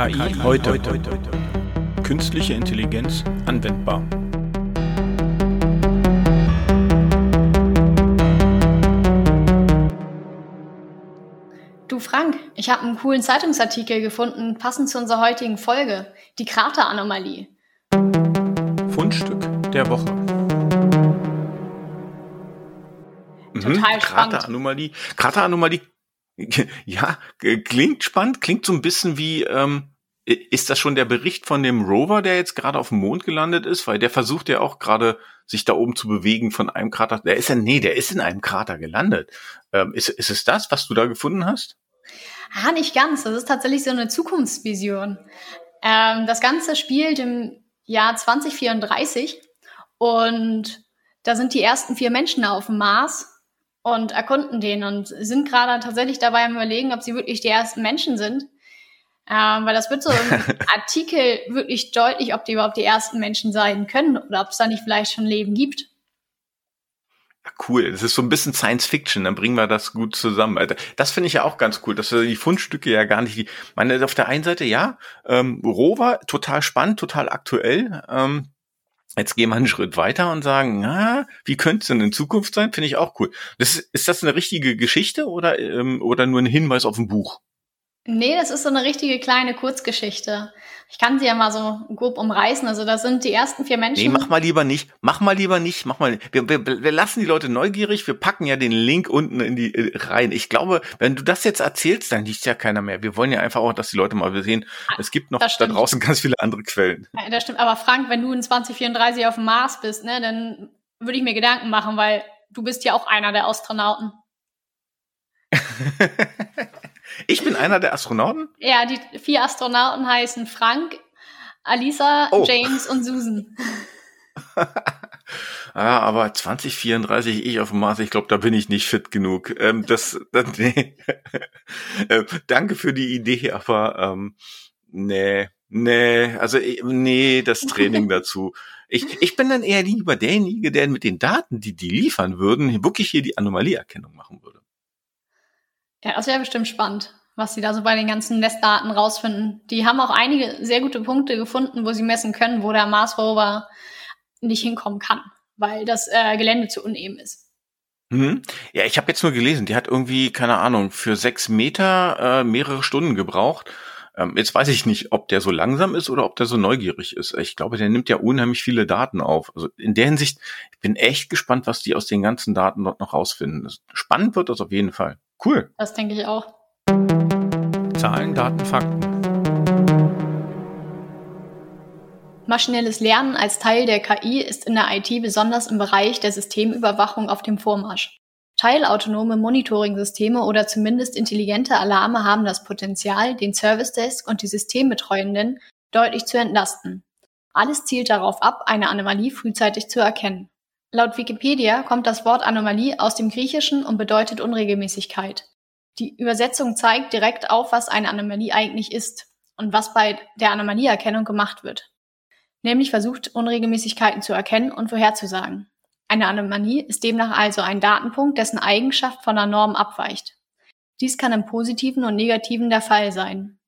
KI heute. Künstliche Intelligenz anwendbar. Du Frank, ich habe einen coolen Zeitungsartikel gefunden, passend zu unserer heutigen Folge. Die Krateranomalie. Fundstück der Woche. Total Mhm, spannend. Krateranomalie. Krateranomalie, ja, klingt spannend, klingt so ein bisschen wie, ähm, ist das schon der Bericht von dem Rover, der jetzt gerade auf dem Mond gelandet ist? Weil der versucht ja auch gerade, sich da oben zu bewegen von einem Krater. Der ist ja, nee, der ist in einem Krater gelandet. Ähm, ist, ist es das, was du da gefunden hast? Ah, nicht ganz. Das ist tatsächlich so eine Zukunftsvision. Ähm, das Ganze spielt im Jahr 2034 und da sind die ersten vier Menschen auf dem Mars und erkunden den und sind gerade tatsächlich dabei am überlegen, ob sie wirklich die ersten Menschen sind. Ähm, weil das wird so im Artikel wirklich deutlich, ob die überhaupt die ersten Menschen sein können oder ob es da nicht vielleicht schon Leben gibt. Cool. Das ist so ein bisschen Science Fiction, dann bringen wir das gut zusammen. Alter. Das finde ich ja auch ganz cool, dass wir die Fundstücke ja gar nicht, die, meine, auf der einen Seite, ja, ähm, Rover, total spannend, total aktuell. Ähm, jetzt gehen wir einen Schritt weiter und sagen, na, wie könnte es denn in Zukunft sein? Finde ich auch cool. Das ist, ist das eine richtige Geschichte oder, ähm, oder nur ein Hinweis auf ein Buch? Nee, das ist so eine richtige kleine Kurzgeschichte. Ich kann sie ja mal so grob umreißen. Also da sind die ersten vier Menschen. Nee, mach mal lieber nicht. Mach mal lieber nicht. Mach mal. Wir, wir, wir lassen die Leute neugierig. Wir packen ja den Link unten in die äh, rein. Ich glaube, wenn du das jetzt erzählst, dann liest ja keiner mehr. Wir wollen ja einfach auch, dass die Leute mal sehen. Es gibt noch da draußen ganz viele andere Quellen. Ja, das stimmt. Aber Frank, wenn du in 2034 auf dem Mars bist, ne, dann würde ich mir Gedanken machen, weil du bist ja auch einer der Astronauten. ich bin einer der Astronauten. Ja, die vier Astronauten heißen Frank, Alisa, Oh. James und Susan. Ja, aber 2034 ich auf dem Mars, ich glaube, da bin ich nicht fit genug. Ähm, das, das nee. äh, danke für die Idee, aber ähm, nee, nee, also eh, nee, das Training dazu. Ich, ich bin dann eher lieber derjenige, der mit den Daten, die die liefern würden, wirklich hier die Anomalieerkennung machen würde. Ja, das wäre bestimmt spannend, was sie da so bei den ganzen Messdaten rausfinden. Die haben auch einige sehr gute Punkte gefunden, wo sie messen können, wo der Mars Rover nicht hinkommen kann, weil das äh, Gelände zu uneben ist. Hm? Ja, ich habe jetzt nur gelesen, die hat irgendwie, keine Ahnung, für sechs Meter äh, mehrere Stunden gebraucht. Ähm, jetzt weiß ich nicht, ob der so langsam ist oder ob der so neugierig ist. Ich glaube, der nimmt ja unheimlich viele Daten auf. Also in der Hinsicht, ich bin echt gespannt, was die aus den ganzen Daten dort noch rausfinden. Spannend wird das auf jeden Fall. Cool. Das denke ich auch. Zahlen, Daten, Fakten. Maschinelles Lernen als Teil der KI ist in der IT besonders im Bereich der Systemüberwachung auf dem Vormarsch. Teilautonome Monitoring-Systeme oder zumindest intelligente Alarme haben das Potenzial, den Service Desk und die Systembetreuenden deutlich zu entlasten. Alles zielt darauf ab, eine Anomalie frühzeitig zu erkennen. Laut Wikipedia kommt das Wort Anomalie aus dem Griechischen und bedeutet Unregelmäßigkeit. Die Übersetzung zeigt direkt auf, was eine Anomalie eigentlich ist und was bei der Anomalieerkennung gemacht wird nämlich versucht, Unregelmäßigkeiten zu erkennen und vorherzusagen. Eine Anomalie ist demnach also ein Datenpunkt, dessen Eigenschaft von der Norm abweicht. Dies kann im positiven und negativen der Fall sein.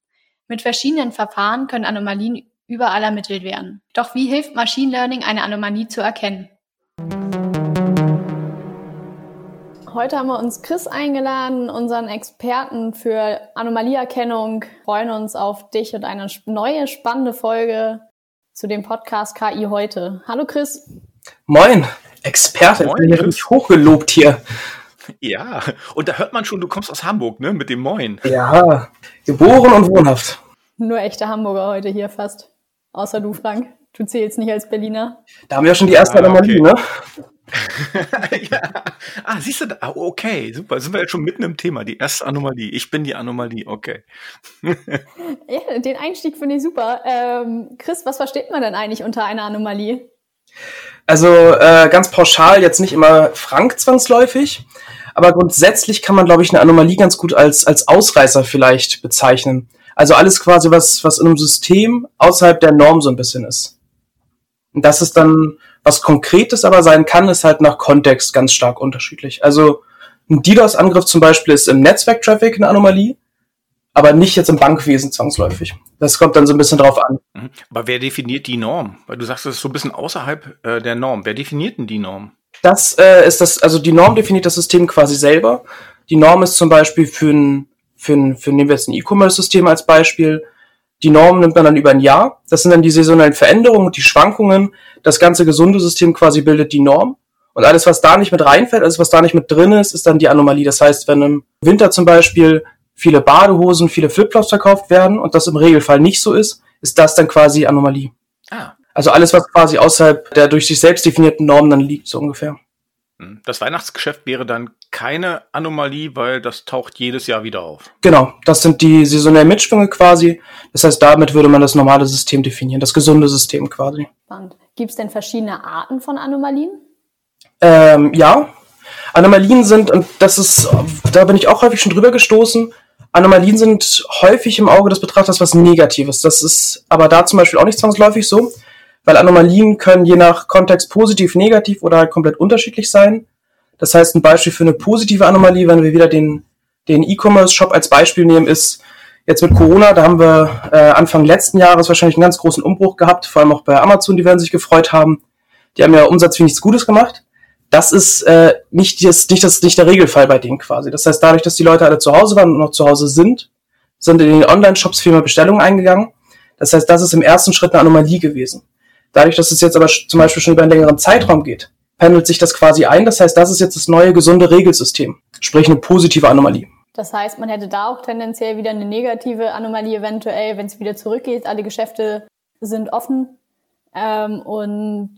Mit verschiedenen Verfahren können Anomalien überall ermittelt werden. Doch wie hilft Machine Learning, eine Anomalie zu erkennen? Heute haben wir uns Chris eingeladen, unseren Experten für Anomalieerkennung. Wir freuen uns auf dich und eine neue spannende Folge zu dem Podcast KI heute. Hallo Chris. Moin, Experte, Moin, ich bin richtig hochgelobt hier. Ja, und da hört man schon, du kommst aus Hamburg, ne? Mit dem Moin. Ja, geboren und wohnhaft. Nur echte Hamburger heute hier fast. Außer du, Frank. Du zählst nicht als Berliner. Da haben wir schon die erste Ah, Anomalie, okay. ne? ja. Ah, siehst du, da- ah, okay, super. Sind wir jetzt schon mitten im Thema. Die erste Anomalie. Ich bin die Anomalie, okay. Ja, den Einstieg finde ich super. Ähm, Chris, was versteht man denn eigentlich unter einer Anomalie? Also äh, ganz pauschal jetzt nicht immer Frank zwangsläufig, aber grundsätzlich kann man, glaube ich, eine Anomalie ganz gut als, als Ausreißer vielleicht bezeichnen. Also alles quasi, was, was in einem System außerhalb der Norm so ein bisschen ist. Und das ist dann was Konkretes aber sein kann, ist halt nach Kontext ganz stark unterschiedlich. Also ein DDoS-Angriff zum Beispiel ist im Netzwerk-Traffic eine Anomalie, aber nicht jetzt im Bankwesen zwangsläufig. Das kommt dann so ein bisschen drauf an. Mhm. Aber wer definiert die Norm? Weil du sagst, das ist so ein bisschen außerhalb äh, der Norm. Wer definiert denn die Norm? Das äh, ist das, also die Norm definiert das System quasi selber. Die Norm ist zum Beispiel für ein, für ein, für nehmen wir jetzt ein E-Commerce-System als Beispiel. Die Norm nimmt man dann über ein Jahr. Das sind dann die saisonalen Veränderungen und die Schwankungen. Das ganze gesunde System quasi bildet die Norm. Und alles, was da nicht mit reinfällt, alles, was da nicht mit drin ist, ist dann die Anomalie. Das heißt, wenn im Winter zum Beispiel viele Badehosen, viele Flipflops verkauft werden und das im Regelfall nicht so ist, ist das dann quasi Anomalie. Ah. Also alles, was quasi außerhalb der durch sich selbst definierten Normen dann liegt, so ungefähr. Hm. Das Weihnachtsgeschäft wäre dann keine Anomalie, weil das taucht jedes Jahr wieder auf. Genau, das sind die saisonellen Mitschwünge quasi. Das heißt, damit würde man das normale System definieren, das gesunde System quasi. Gibt es denn verschiedene Arten von Anomalien? Ähm, ja. Anomalien sind, und das ist, da bin ich auch häufig schon drüber gestoßen, Anomalien sind häufig im Auge des Betrachters was Negatives. Das ist aber da zum Beispiel auch nicht zwangsläufig so, weil Anomalien können je nach Kontext positiv, negativ oder halt komplett unterschiedlich sein. Das heißt, ein Beispiel für eine positive Anomalie, wenn wir wieder den, den E-Commerce-Shop als Beispiel nehmen, ist jetzt mit Corona, da haben wir äh, Anfang letzten Jahres wahrscheinlich einen ganz großen Umbruch gehabt, vor allem auch bei Amazon, die werden sich gefreut haben. Die haben ja Umsatz wie nichts Gutes gemacht das ist äh, nicht, das, nicht, das, nicht der Regelfall bei denen quasi. Das heißt, dadurch, dass die Leute alle zu Hause waren und noch zu Hause sind, sind in den Online-Shops viel mehr Bestellungen eingegangen. Das heißt, das ist im ersten Schritt eine Anomalie gewesen. Dadurch, dass es jetzt aber zum Beispiel schon über einen längeren Zeitraum geht, pendelt sich das quasi ein. Das heißt, das ist jetzt das neue gesunde Regelsystem, sprich eine positive Anomalie. Das heißt, man hätte da auch tendenziell wieder eine negative Anomalie eventuell, wenn es wieder zurückgeht. Alle Geschäfte sind offen ähm, und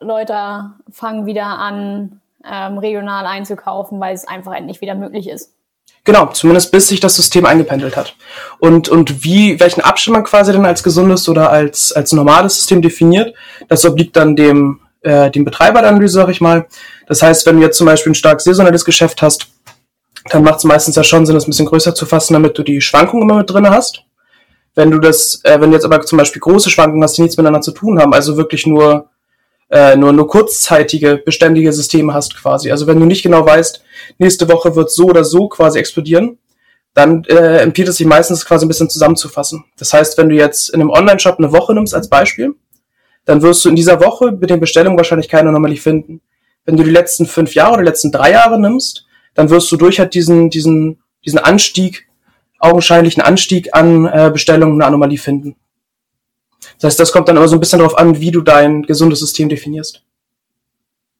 Leute fangen wieder an, ähm, regional einzukaufen, weil es einfach endlich wieder möglich ist. Genau, zumindest bis sich das System eingependelt hat. Und, und wie, welchen Abstand man quasi dann als gesundes oder als, als normales System definiert, das obliegt dann dem, äh, der Analyse, sag ich mal. Das heißt, wenn du jetzt zum Beispiel ein stark saisonales Geschäft hast, dann macht es meistens ja schon Sinn, das ein bisschen größer zu fassen, damit du die Schwankungen immer mit drinne hast. Wenn du das, äh, wenn du jetzt aber zum Beispiel große Schwankungen hast, die nichts miteinander zu tun haben, also wirklich nur äh, nur, nur kurzzeitige, beständige Systeme hast quasi. Also wenn du nicht genau weißt, nächste Woche wird so oder so quasi explodieren, dann äh, empfiehlt es sich meistens quasi ein bisschen zusammenzufassen. Das heißt, wenn du jetzt in einem Online-Shop eine Woche nimmst als Beispiel, dann wirst du in dieser Woche mit den Bestellungen wahrscheinlich keine Anomalie finden. Wenn du die letzten fünf Jahre oder die letzten drei Jahre nimmst, dann wirst du durch halt diesen, diesen, diesen Anstieg, augenscheinlichen Anstieg an äh, Bestellungen eine Anomalie finden. Das heißt, das kommt dann immer so ein bisschen darauf an, wie du dein gesundes System definierst.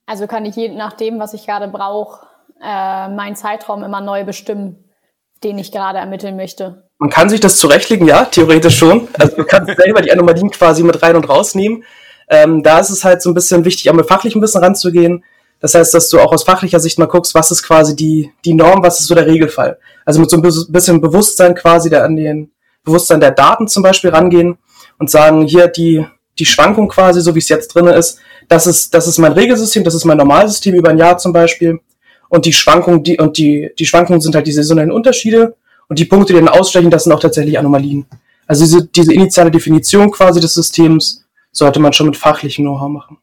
Also kann ich je nachdem, was ich gerade brauche, äh, meinen Zeitraum immer neu bestimmen, den ich gerade ermitteln möchte. Man kann sich das zurechtlegen, ja, theoretisch schon. Also du kannst selber die Anomalien quasi mit rein und rausnehmen. Ähm, da ist es halt so ein bisschen wichtig, auch mit fachlich ein bisschen ranzugehen. Das heißt, dass du auch aus fachlicher Sicht mal guckst, was ist quasi die, die Norm, was ist so der Regelfall. Also mit so ein bisschen Bewusstsein quasi der, an den Bewusstsein der Daten zum Beispiel rangehen und sagen, hier die, die Schwankung quasi, so wie es jetzt drin ist, das ist, das ist mein Regelsystem, das ist mein Normalsystem über ein Jahr zum Beispiel. Und die Schwankung, die, und die, die Schwankungen sind halt die saisonellen Unterschiede. Und die Punkte, die dann ausstechen, das sind auch tatsächlich Anomalien. Also diese, diese initiale Definition quasi des Systems sollte man schon mit fachlichem Know-how machen.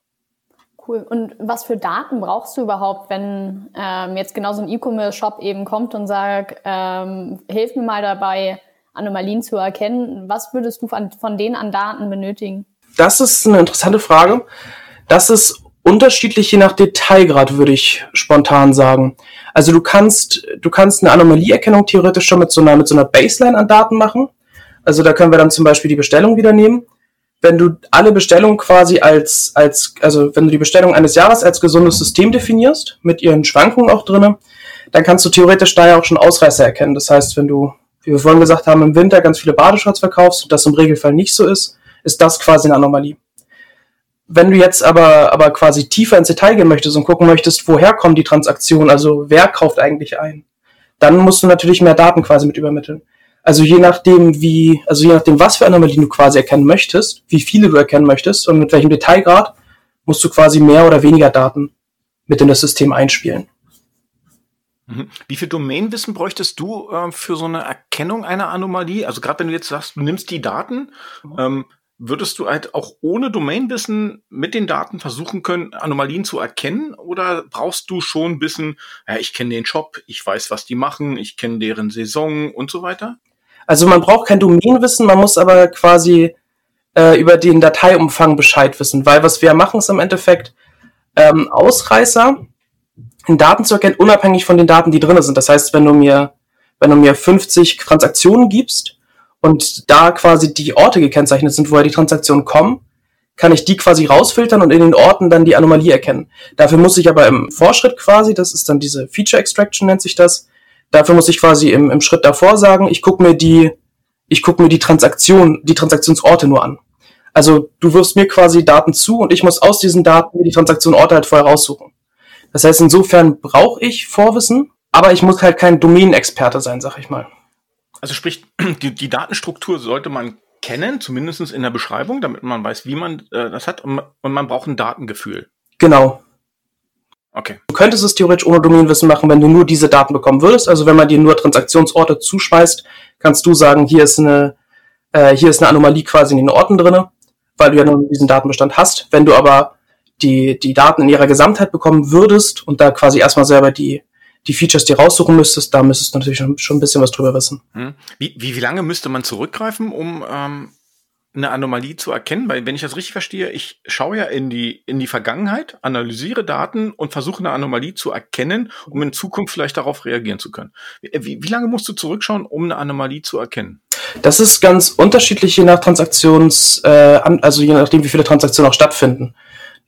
Cool. Und was für Daten brauchst du überhaupt, wenn ähm, jetzt genau so ein E-Commerce-Shop eben kommt und sagt, ähm, hilf mir mal dabei, Anomalien zu erkennen. Was würdest du von, von denen an Daten benötigen? Das ist eine interessante Frage. Das ist unterschiedlich je nach Detailgrad, würde ich spontan sagen. Also du kannst, du kannst eine Anomalieerkennung theoretisch schon mit so einer, mit so einer Baseline an Daten machen. Also da können wir dann zum Beispiel die Bestellung wieder nehmen. Wenn du alle Bestellungen quasi als, als, also wenn du die Bestellung eines Jahres als gesundes System definierst, mit ihren Schwankungen auch drinnen, dann kannst du theoretisch da ja auch schon Ausreißer erkennen. Das heißt, wenn du wie wir vorhin gesagt haben, im Winter ganz viele Badeshorts verkaufst und das im Regelfall nicht so ist, ist das quasi eine Anomalie. Wenn du jetzt aber, aber quasi tiefer ins Detail gehen möchtest und gucken möchtest, woher kommen die Transaktionen, also wer kauft eigentlich ein, dann musst du natürlich mehr Daten quasi mit übermitteln. Also je nachdem, wie, also je nachdem, was für Anomalien du quasi erkennen möchtest, wie viele du erkennen möchtest und mit welchem Detailgrad, musst du quasi mehr oder weniger Daten mit in das System einspielen. Mhm. Wie viel Domainwissen bräuchtest du äh, für so eine Erkennung einer Anomalie? Also gerade wenn du jetzt sagst, du nimmst die Daten, mhm. ähm, würdest du halt auch ohne Domainwissen mit den Daten versuchen können, Anomalien zu erkennen? Oder brauchst du schon bisschen, ja, ich kenne den Shop, ich weiß, was die machen, ich kenne deren Saison und so weiter? Also man braucht kein Domänenwissen, man muss aber quasi äh, über den Dateiumfang Bescheid wissen, weil was wir machen ist im Endeffekt ähm, Ausreißer in Daten zu erkennen, unabhängig von den Daten, die drin sind. Das heißt, wenn du mir, wenn du mir 50 Transaktionen gibst und da quasi die Orte gekennzeichnet sind, woher die Transaktionen kommen, kann ich die quasi rausfiltern und in den Orten dann die Anomalie erkennen. Dafür muss ich aber im Vorschritt quasi, das ist dann diese Feature Extraction nennt sich das, dafür muss ich quasi im, im Schritt davor sagen, ich gucke mir die, ich gucke mir die Transaktion, die Transaktionsorte nur an. Also du wirfst mir quasi Daten zu und ich muss aus diesen Daten die Transaktionorte halt vorher raussuchen. Das heißt, insofern brauche ich Vorwissen, aber ich muss halt kein Domänenexperte sein, sag ich mal. Also sprich, die, die Datenstruktur sollte man kennen, zumindest in der Beschreibung, damit man weiß, wie man äh, das hat und, und man braucht ein Datengefühl. Genau. Okay. Du könntest es theoretisch ohne Domänenwissen machen, wenn du nur diese Daten bekommen würdest. Also wenn man dir nur Transaktionsorte zuschmeißt, kannst du sagen, hier ist eine, äh, hier ist eine Anomalie quasi in den Orten drinne, weil du ja nur diesen Datenbestand hast. Wenn du aber die, die Daten in ihrer Gesamtheit bekommen würdest und da quasi erstmal selber die, die Features dir raussuchen müsstest, da müsstest du natürlich schon, schon ein bisschen was drüber wissen. Hm. Wie, wie, wie lange müsste man zurückgreifen, um ähm, eine Anomalie zu erkennen? Weil, wenn ich das richtig verstehe, ich schaue ja in die, in die Vergangenheit, analysiere Daten und versuche eine Anomalie zu erkennen, um in Zukunft vielleicht darauf reagieren zu können. Wie, wie lange musst du zurückschauen, um eine Anomalie zu erkennen? Das ist ganz unterschiedlich je nach Transaktions, äh, also je nachdem, wie viele Transaktionen auch stattfinden.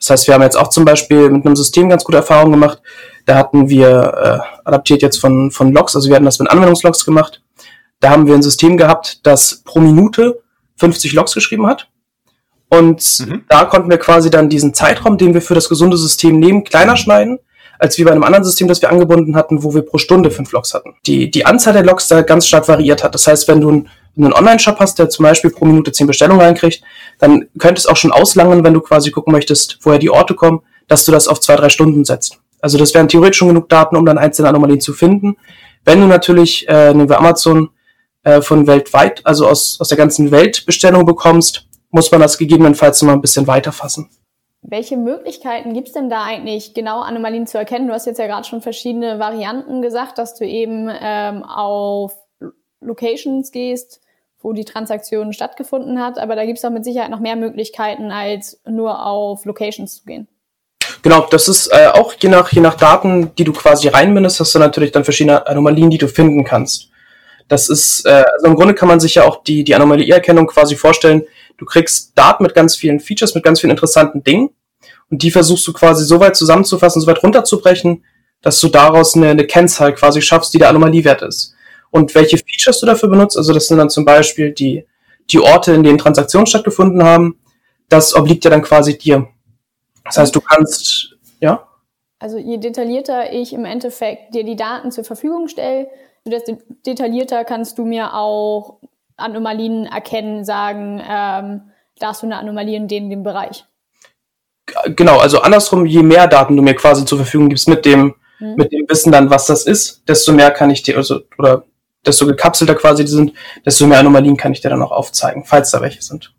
Das heißt, wir haben jetzt auch zum Beispiel mit einem System ganz gute Erfahrungen gemacht. Da hatten wir äh, adaptiert jetzt von, von Logs, also wir hatten das mit Anwendungslogs gemacht. Da haben wir ein System gehabt, das pro Minute 50 Logs geschrieben hat. Und mhm. da konnten wir quasi dann diesen Zeitraum, den wir für das gesunde System nehmen, kleiner schneiden, als wie bei einem anderen System, das wir angebunden hatten, wo wir pro Stunde fünf Logs hatten. Die, die Anzahl der Logs da ganz stark variiert hat. Das heißt, wenn du ein wenn du einen Online-Shop hast, der zum Beispiel pro Minute zehn Bestellungen reinkriegt, dann könnte es auch schon auslangen, wenn du quasi gucken möchtest, woher die Orte kommen, dass du das auf zwei, drei Stunden setzt. Also das wären theoretisch schon genug Daten, um dann einzelne Anomalien zu finden. Wenn du natürlich, äh, nehmen wir Amazon, äh, von weltweit, also aus, aus der ganzen Welt Bestellungen bekommst, muss man das gegebenenfalls noch mal ein bisschen weiterfassen. Welche Möglichkeiten gibt es denn da eigentlich, genau Anomalien zu erkennen? Du hast jetzt ja gerade schon verschiedene Varianten gesagt, dass du eben ähm, auf Locations gehst, wo die Transaktion stattgefunden hat. Aber da gibt es auch mit Sicherheit noch mehr Möglichkeiten, als nur auf Locations zu gehen. Genau, das ist äh, auch je nach, je nach Daten, die du quasi reinbindest, hast du natürlich dann verschiedene Anomalien, die du finden kannst. Das ist, äh, also im Grunde kann man sich ja auch die, die Anomalieerkennung quasi vorstellen. Du kriegst Daten mit ganz vielen Features, mit ganz vielen interessanten Dingen und die versuchst du quasi so weit zusammenzufassen, so weit runterzubrechen, dass du daraus eine, eine Kennzahl quasi schaffst, die der Anomaliewert ist und welche Features du dafür benutzt. Also das sind dann zum Beispiel die, die Orte, in denen Transaktionen stattgefunden haben. Das obliegt ja dann quasi dir. Das heißt, du kannst, ja? Also je detaillierter ich im Endeffekt dir die Daten zur Verfügung stelle, desto detaillierter kannst du mir auch Anomalien erkennen, sagen, ähm, da hast du eine Anomalie in dem, dem Bereich. Genau, also andersrum, je mehr Daten du mir quasi zur Verfügung gibst mit dem, hm. mit dem Wissen dann, was das ist, desto mehr kann ich dir, also, oder desto gekapselter quasi die sind, desto mehr Anomalien kann ich dir dann auch aufzeigen, falls da welche sind.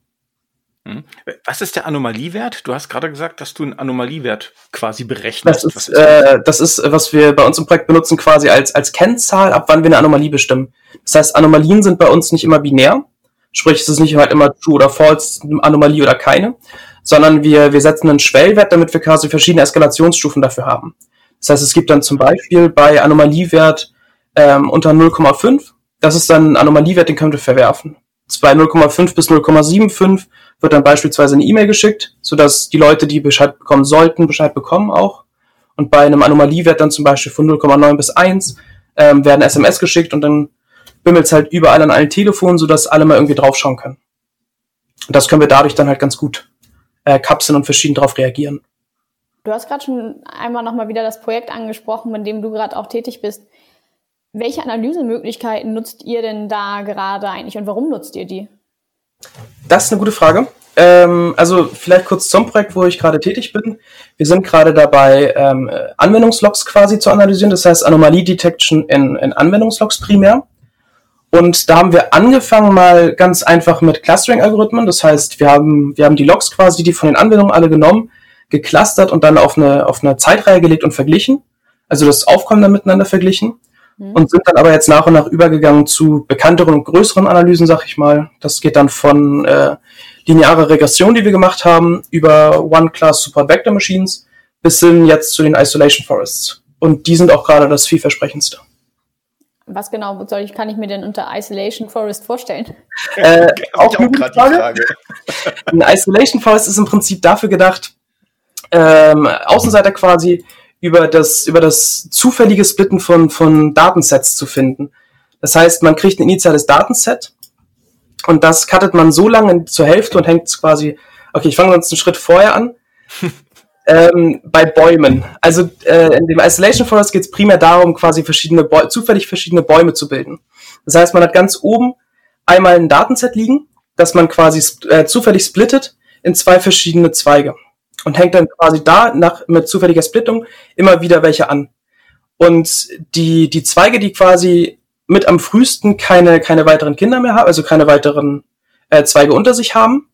Hm. Was ist der Anomaliewert? Du hast gerade gesagt, dass du einen Anomaliewert quasi berechnest. Das ist, ist äh, das ist, was wir bei uns im Projekt benutzen, quasi als, als Kennzahl, ab wann wir eine Anomalie bestimmen. Das heißt, Anomalien sind bei uns nicht immer binär. Sprich, es ist nicht halt immer true oder false, Anomalie oder keine, sondern wir, wir setzen einen Schwellwert, damit wir quasi verschiedene Eskalationsstufen dafür haben. Das heißt, es gibt dann zum Beispiel bei Anomaliewert ähm, unter 0,5. Das ist dann ein Anomaliewert, den können wir verwerfen. Bei 0,5 bis 0,75 wird dann beispielsweise eine E-Mail geschickt, sodass die Leute, die Bescheid bekommen sollten, Bescheid bekommen auch. Und bei einem Anomaliewert dann zum Beispiel von 0,9 bis 1 ähm, werden SMS geschickt und dann bimmelt es halt überall an allen Telefonen, sodass alle mal irgendwie draufschauen können. Und das können wir dadurch dann halt ganz gut äh, kapseln und verschieden darauf reagieren. Du hast gerade schon einmal nochmal wieder das Projekt angesprochen, in dem du gerade auch tätig bist. Welche Analysemöglichkeiten nutzt ihr denn da gerade eigentlich und warum nutzt ihr die? Das ist eine gute Frage. Ähm, also vielleicht kurz zum Projekt, wo ich gerade tätig bin. Wir sind gerade dabei, ähm, Anwendungslogs quasi zu analysieren, das heißt Anomalie-Detection in, in Anwendungslogs primär. Und da haben wir angefangen mal ganz einfach mit Clustering-Algorithmen. Das heißt, wir haben, wir haben die Logs quasi, die von den Anwendungen alle genommen, geclustert und dann auf eine, auf eine Zeitreihe gelegt und verglichen. Also das Aufkommen dann miteinander verglichen mhm. und sind dann aber jetzt nach und nach übergegangen zu bekannteren und größeren Analysen, sag ich mal. Das geht dann von äh, lineare Regression, die wir gemacht haben, über One-Class Support Vector Machines bis hin jetzt zu den Isolation Forests. Und die sind auch gerade das vielversprechendste. Was genau soll ich, kann ich mir denn unter Isolation Forest vorstellen? Äh, auch, auch eine gute Frage. Frage. Ein Isolation Forest ist im Prinzip dafür gedacht, ähm, Außenseiter quasi über das, über das zufällige Splitten von, von Datensets zu finden. Das heißt, man kriegt ein initiales Datenset und das cuttet man so lange zur Hälfte und hängt es quasi, okay, ich fange uns einen Schritt vorher an. ähm, bei Bäumen. Also äh, in dem Isolation Forest geht es primär darum, quasi verschiedene Bäu zufällig verschiedene Bäume zu bilden. Das heißt, man hat ganz oben einmal ein Datenset liegen, das man quasi äh, zufällig splittet in zwei verschiedene Zweige und hängt dann quasi da nach mit zufälliger Splittung immer wieder welche an. Und die die Zweige, die quasi mit am frühesten keine keine weiteren Kinder mehr haben, also keine weiteren äh, Zweige unter sich haben,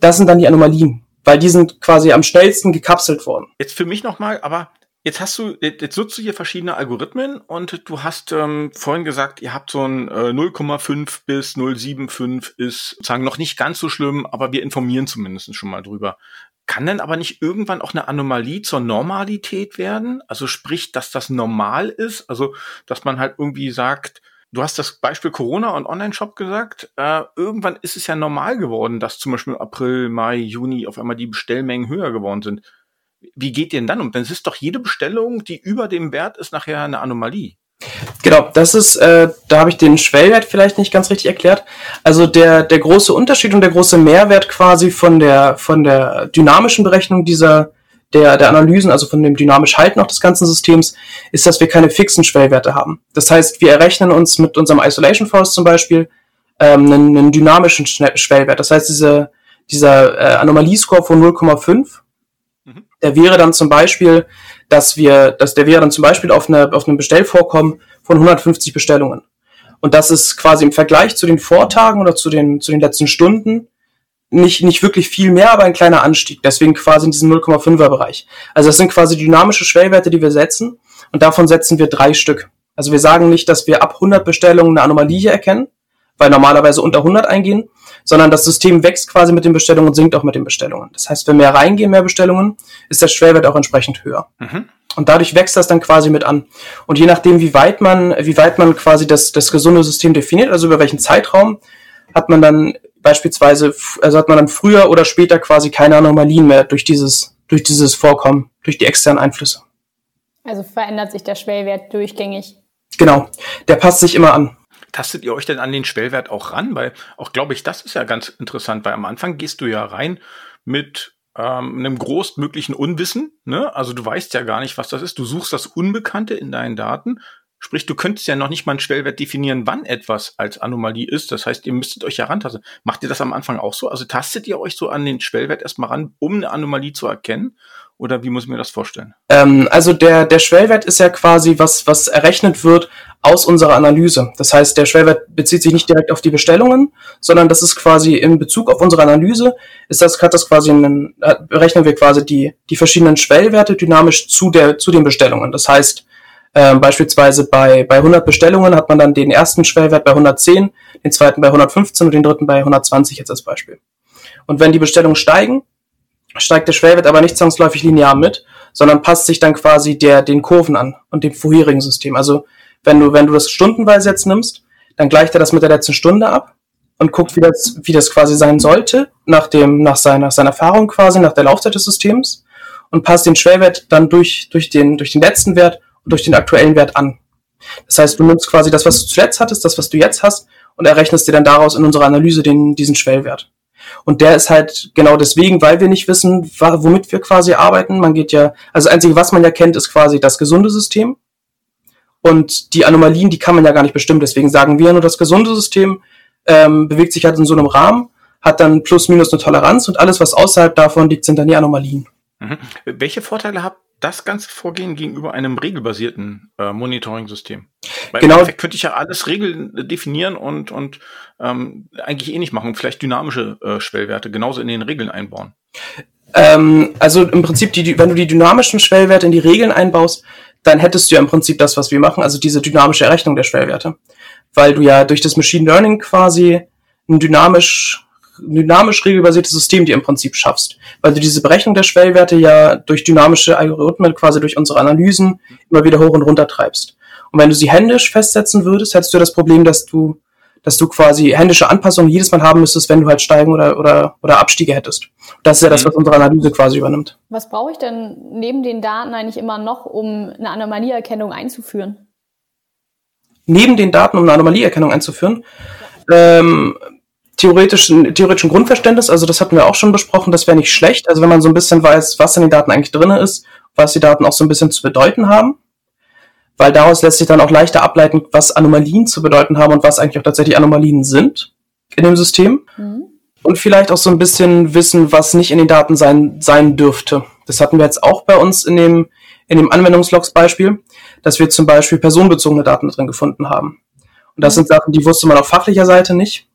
das sind dann die Anomalien weil die sind quasi am schnellsten gekapselt worden. Jetzt für mich nochmal, aber Jetzt hast du, jetzt nutzt du hier verschiedene Algorithmen und du hast ähm, vorhin gesagt, ihr habt so ein äh, 0,5 bis 0,75 ist sozusagen noch nicht ganz so schlimm, aber wir informieren zumindest schon mal drüber. Kann denn aber nicht irgendwann auch eine Anomalie zur Normalität werden? Also sprich, dass das normal ist? Also, dass man halt irgendwie sagt, Du hast das Beispiel Corona und Online-Shop gesagt. Äh, irgendwann ist es ja normal geworden, dass zum Beispiel April, Mai, Juni auf einmal die Bestellmengen höher geworden sind. Wie geht denn dann um? Dann ist doch jede Bestellung, die über dem Wert ist, nachher eine Anomalie. Genau, das ist, äh, da habe ich den Schwellwert vielleicht nicht ganz richtig erklärt. Also der, der große Unterschied und der große Mehrwert quasi von der, von der dynamischen Berechnung dieser, der, der Analysen, also von dem dynamisch Halten auch des ganzen Systems, ist, dass wir keine fixen Schwellwerte haben. Das heißt, wir errechnen uns mit unserem Isolation Force zum Beispiel ähm, einen, einen dynamischen Schwellwert. Das heißt, diese, dieser äh, Anomaliescore von 0,5, mhm. der wäre dann zum Beispiel, dass wir, dass der wäre dann zum Beispiel auf, eine, auf einem Bestellvorkommen von 150 Bestellungen. Und das ist quasi im Vergleich zu den Vortagen oder zu den, zu den letzten Stunden nicht, nicht wirklich viel mehr, aber ein kleiner Anstieg. Deswegen quasi in diesem 0,5er Bereich. Also das sind quasi dynamische Schwellwerte, die wir setzen. Und davon setzen wir drei Stück. Also wir sagen nicht, dass wir ab 100 Bestellungen eine Anomalie erkennen, weil normalerweise unter 100 eingehen, sondern das System wächst quasi mit den Bestellungen und sinkt auch mit den Bestellungen. Das heißt, wenn mehr reingehen, mehr Bestellungen, ist der Schwellwert auch entsprechend höher. Mhm. Und dadurch wächst das dann quasi mit an. Und je nachdem, wie weit man, wie weit man quasi das, das gesunde System definiert, also über welchen Zeitraum, hat man dann beispielsweise, also hat man dann früher oder später quasi keine Anomalien mehr durch dieses, durch dieses Vorkommen, durch die externen Einflüsse. Also verändert sich der Schwellwert durchgängig. Genau, der passt sich immer an. Tastet ihr euch denn an den Schwellwert auch ran? Weil auch, glaube ich, das ist ja ganz interessant, weil am Anfang gehst du ja rein mit ähm, einem großmöglichen Unwissen. Ne? Also du weißt ja gar nicht, was das ist. Du suchst das Unbekannte in deinen Daten Sprich, du könntest ja noch nicht mal einen Schwellwert definieren, wann etwas als Anomalie ist. Das heißt, ihr müsstet euch ja rantasten. Macht ihr das am Anfang auch so? Also tastet ihr euch so an den Schwellwert erstmal ran, um eine Anomalie zu erkennen? Oder wie muss ich mir das vorstellen? Ähm, also der, der Schwellwert ist ja quasi was, was errechnet wird aus unserer Analyse. Das heißt, der Schwellwert bezieht sich nicht direkt auf die Bestellungen, sondern das ist quasi in Bezug auf unsere Analyse, ist das, hat das quasi einen, äh, berechnen wir quasi die, die verschiedenen Schwellwerte dynamisch zu der, zu den Bestellungen. Das heißt, ähm, beispielsweise bei, bei 100 Bestellungen hat man dann den ersten Schwellwert bei 110, den zweiten bei 115 und den dritten bei 120 jetzt als Beispiel. Und wenn die Bestellungen steigen, steigt der Schwellwert aber nicht zwangsläufig linear mit, sondern passt sich dann quasi der, den Kurven an und dem vorherigen System. Also wenn du, wenn du das stundenweise jetzt nimmst, dann gleicht er das mit der letzten Stunde ab und guckt, wie das, wie das quasi sein sollte, nach dem, nach seiner, seiner Erfahrung quasi, nach der Laufzeit des Systems und passt den Schwellwert dann durch, durch den, durch den letzten Wert durch den aktuellen Wert an. Das heißt, du nimmst quasi das, was du zuletzt hattest, das, was du jetzt hast, und errechnest dir dann daraus in unserer Analyse den, diesen Schwellwert. Und der ist halt genau deswegen, weil wir nicht wissen, womit wir quasi arbeiten. Man geht ja, also das Einzige, was man ja kennt, ist quasi das gesunde System. Und die Anomalien, die kann man ja gar nicht bestimmen. Deswegen sagen wir nur, das gesunde System ähm, bewegt sich halt in so einem Rahmen, hat dann plus minus eine Toleranz und alles, was außerhalb davon liegt, sind dann die Anomalien. Mhm. Welche Vorteile habt das ganze Vorgehen gegenüber einem regelbasierten äh, Monitoring-System? Weil genau. im Endeffekt könnte ich ja alles Regeln äh, definieren und, und ähm, eigentlich eh nicht machen, vielleicht dynamische äh, Schwellwerte genauso in den Regeln einbauen. Ähm, also im Prinzip, die, wenn du die dynamischen Schwellwerte in die Regeln einbaust, dann hättest du ja im Prinzip das, was wir machen, also diese dynamische Errechnung der Schwellwerte. Weil du ja durch das Machine Learning quasi ein dynamisch, dynamisch regelbasiertes System dir im Prinzip schaffst. Weil du diese Berechnung der Schwellwerte ja durch dynamische Algorithmen, quasi durch unsere Analysen, immer wieder hoch und runter treibst. Und wenn du sie händisch festsetzen würdest, hättest du das Problem, dass du dass du quasi händische Anpassungen jedes Mal haben müsstest, wenn du halt Steigen oder, oder, oder Abstiege hättest. Das ist ja das, mhm. was unsere Analyse quasi übernimmt. Was brauche ich denn neben den Daten eigentlich immer noch, um eine Anomalieerkennung einzuführen? Neben den Daten, um eine Anomalieerkennung einzuführen? Ja. Ähm, theoretischen, theoretischen Grundverständnis, also das hatten wir auch schon besprochen, das wäre nicht schlecht. Also wenn man so ein bisschen weiß, was in den Daten eigentlich drin ist, was die Daten auch so ein bisschen zu bedeuten haben weil daraus lässt sich dann auch leichter ableiten, was Anomalien zu bedeuten haben und was eigentlich auch tatsächlich Anomalien sind in dem System. Mhm. Und vielleicht auch so ein bisschen wissen, was nicht in den Daten sein, sein dürfte. Das hatten wir jetzt auch bei uns in dem, in dem Anwendungslogs-Beispiel, dass wir zum Beispiel personenbezogene Daten drin gefunden haben. Und das mhm. sind Sachen, die wusste man auf fachlicher Seite nicht.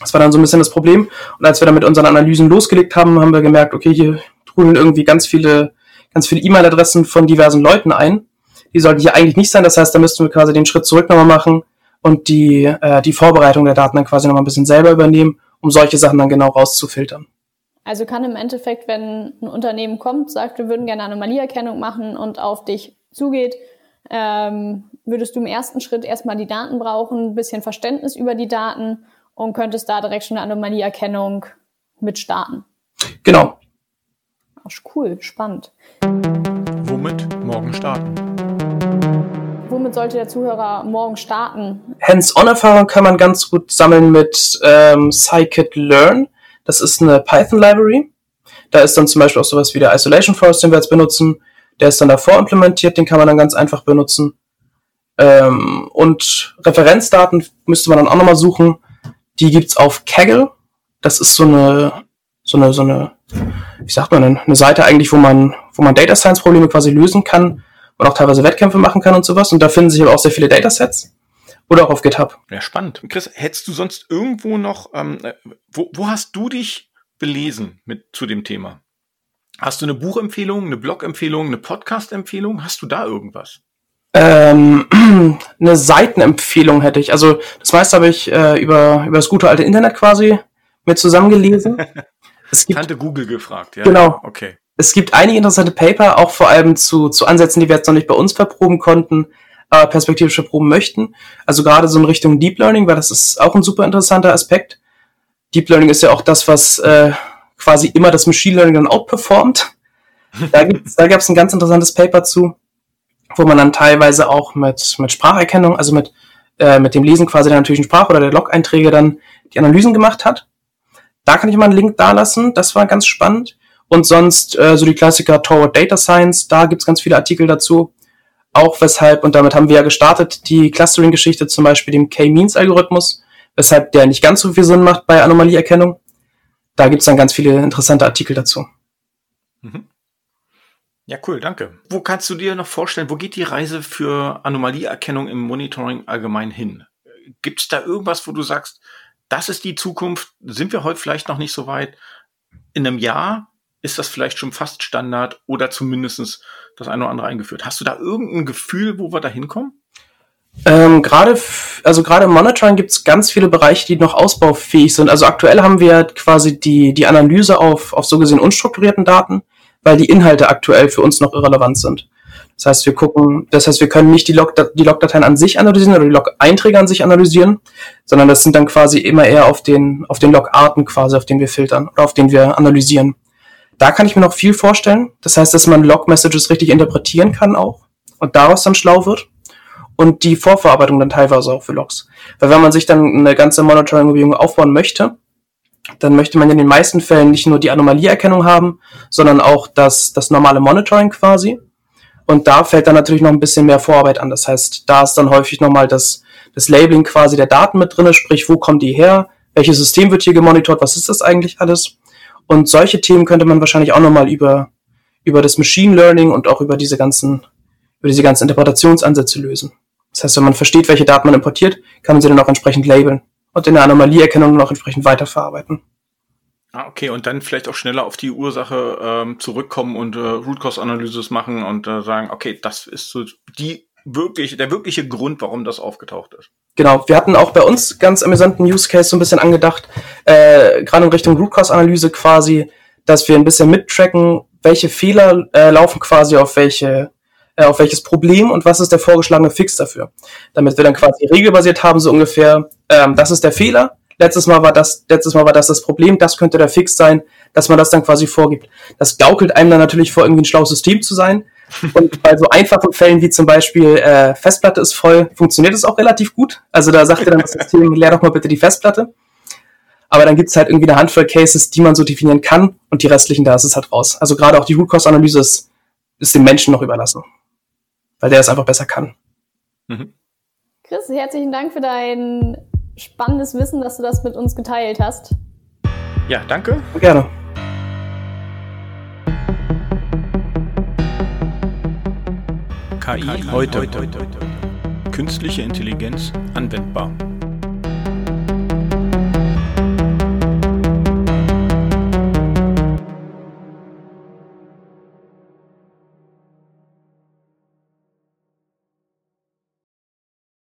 Das war dann so ein bisschen das Problem. Und als wir dann mit unseren Analysen losgelegt haben, haben wir gemerkt, okay, hier trudeln irgendwie ganz viele, ganz viele E-Mail-Adressen von diversen Leuten ein die sollten hier eigentlich nicht sein. Das heißt, da müssten wir quasi den Schritt zurück nochmal machen und die, äh, die Vorbereitung der Daten dann quasi nochmal ein bisschen selber übernehmen, um solche Sachen dann genau rauszufiltern. Also kann im Endeffekt, wenn ein Unternehmen kommt, sagt, wir würden gerne Anomalieerkennung machen und auf dich zugeht, ähm, würdest du im ersten Schritt erstmal die Daten brauchen, ein bisschen Verständnis über die Daten und könntest da direkt schon eine Anomalieerkennung mit starten. Genau. Ach, cool, spannend. Womit morgen starten? Womit sollte der Zuhörer morgen starten? Hands-on-Erfahrung kann man ganz gut sammeln mit ähm, Scikit-Learn. Das ist eine Python-Library. Da ist dann zum Beispiel auch sowas wie der Isolation Forest, den wir jetzt benutzen. Der ist dann davor implementiert, den kann man dann ganz einfach benutzen. Ähm, und Referenzdaten müsste man dann auch nochmal suchen. Die gibt's auf Kaggle. Das ist so eine, so eine, so eine, wie sagt man denn, eine Seite eigentlich, wo man, wo man Data Science Probleme quasi lösen kann und auch teilweise Wettkämpfe machen kann und sowas. Und da finden sich aber auch sehr viele Datasets. Oder auch auf GitHub. Ja, spannend. Chris, hättest du sonst irgendwo noch, ähm, äh, wo, wo hast du dich belesen mit zu dem Thema? Hast du eine Buchempfehlung, eine Blogempfehlung, eine Podcast-Empfehlung? Hast du da irgendwas? Ähm, eine Seitenempfehlung hätte ich. Also das meiste habe ich äh, über, über das gute alte Internet quasi mit zusammengelesen. Es gibt, Tante Google gefragt, ja. Genau. Okay es gibt einige interessante Paper, auch vor allem zu, zu Ansätzen, die wir jetzt noch nicht bei uns verproben konnten, äh, perspektivisch verproben möchten. Also gerade so in Richtung Deep Learning, weil das ist auch ein super interessanter Aspekt. Deep Learning ist ja auch das, was äh, quasi immer das Machine Learning dann outperformt. Da, gibt's, da gab es ein ganz interessantes Paper zu, wo man dann teilweise auch mit, mit Spracherkennung, also mit, äh, mit dem Lesen quasi der natürlichen Sprache oder der Log-Einträge dann die Analysen gemacht hat. Da kann ich mal einen Link da lassen, das war ganz spannend. Und sonst äh, so die Klassiker Toward Data Science, da gibt's ganz viele Artikel dazu. Auch weshalb, und damit haben wir ja gestartet, die Clustering-Geschichte zum Beispiel dem K-Means-Algorithmus, weshalb der nicht ganz so viel Sinn macht bei Anomalieerkennung. Da gibt's dann ganz viele interessante Artikel dazu. Mhm. Ja, cool, danke. Wo kannst du dir noch vorstellen, wo geht die Reise für Anomalieerkennung im Monitoring allgemein hin? Gibt's da irgendwas, wo du sagst, das ist die Zukunft, sind wir heute vielleicht noch nicht so weit? In einem Jahr ist das vielleicht schon fast Standard oder zumindestens das eine oder andere eingeführt. Hast du da irgendein Gefühl, wo wir da hinkommen? Ähm, gerade, also gerade im Monitoring gibt es ganz viele Bereiche, die noch ausbaufähig sind. Also aktuell haben wir quasi die, die Analyse auf, auf so gesehen unstrukturierten Daten, weil die Inhalte aktuell für uns noch irrelevant sind. Das heißt, wir gucken, das heißt, wir können nicht die, Log, die Logdateien an sich analysieren oder die Log-Einträge an sich analysieren, sondern das sind dann quasi immer eher auf den, auf den Log-Arten quasi, auf denen wir filtern oder auf denen wir analysieren. Da kann ich mir noch viel vorstellen. Das heißt, dass man Log-Messages richtig interpretieren kann auch und daraus dann schlau wird. Und die Vorverarbeitung dann teilweise auch für Logs. Weil wenn man sich dann eine ganze Monitoring-Umgebung aufbauen möchte, dann möchte man in den meisten Fällen nicht nur die Anomalieerkennung haben, sondern auch das, das normale Monitoring quasi. Und da fällt dann natürlich noch ein bisschen mehr Vorarbeit an. Das heißt, da ist dann häufig nochmal das, das Labeling quasi der Daten mit drinne, sprich, wo kommen die her? Welches System wird hier gemonitort? Was ist das eigentlich alles? Und solche Themen könnte man wahrscheinlich auch nochmal über, über das Machine Learning und auch über diese ganzen, über diese ganzen Interpretationsansätze lösen. Das heißt, wenn man versteht, welche Daten man importiert, kann man sie dann auch entsprechend labeln und in der Anomalieerkennung noch entsprechend weiterverarbeiten. Ah, okay, und dann vielleicht auch schneller auf die Ursache ähm, zurückkommen und äh, Root Cause Analysis machen und äh, sagen, okay, das ist so die wirklich, der wirkliche Grund, warum das aufgetaucht ist. Genau, wir hatten auch bei uns ganz amüsanten Use Case so ein bisschen angedacht, äh, gerade in Richtung Root Cause Analyse quasi, dass wir ein bisschen mittracken, welche Fehler äh, laufen quasi auf welche äh, auf welches Problem und was ist der vorgeschlagene Fix dafür. Damit wir dann quasi regelbasiert haben, so ungefähr, ähm, das ist der Fehler, letztes Mal war das, letztes Mal war das das Problem, das könnte der Fix sein, dass man das dann quasi vorgibt. Das gaukelt einem dann natürlich vor, irgendwie ein schlaues System zu sein. Und bei so einfachen Fällen wie zum Beispiel äh, Festplatte ist voll, funktioniert es auch relativ gut. Also da sagt er dann das System, leer doch mal bitte die Festplatte. Aber dann gibt es halt irgendwie eine Handvoll Cases, die man so definieren kann und die restlichen, da ist es halt raus. Also gerade auch die Root Cause Analyse ist, ist dem Menschen noch überlassen. Weil der es einfach besser kann. Mhm. Chris, herzlichen Dank für dein spannendes Wissen, dass du das mit uns geteilt hast. Ja, danke. Gerne. KI heute. Künstliche Intelligenz anwendbar.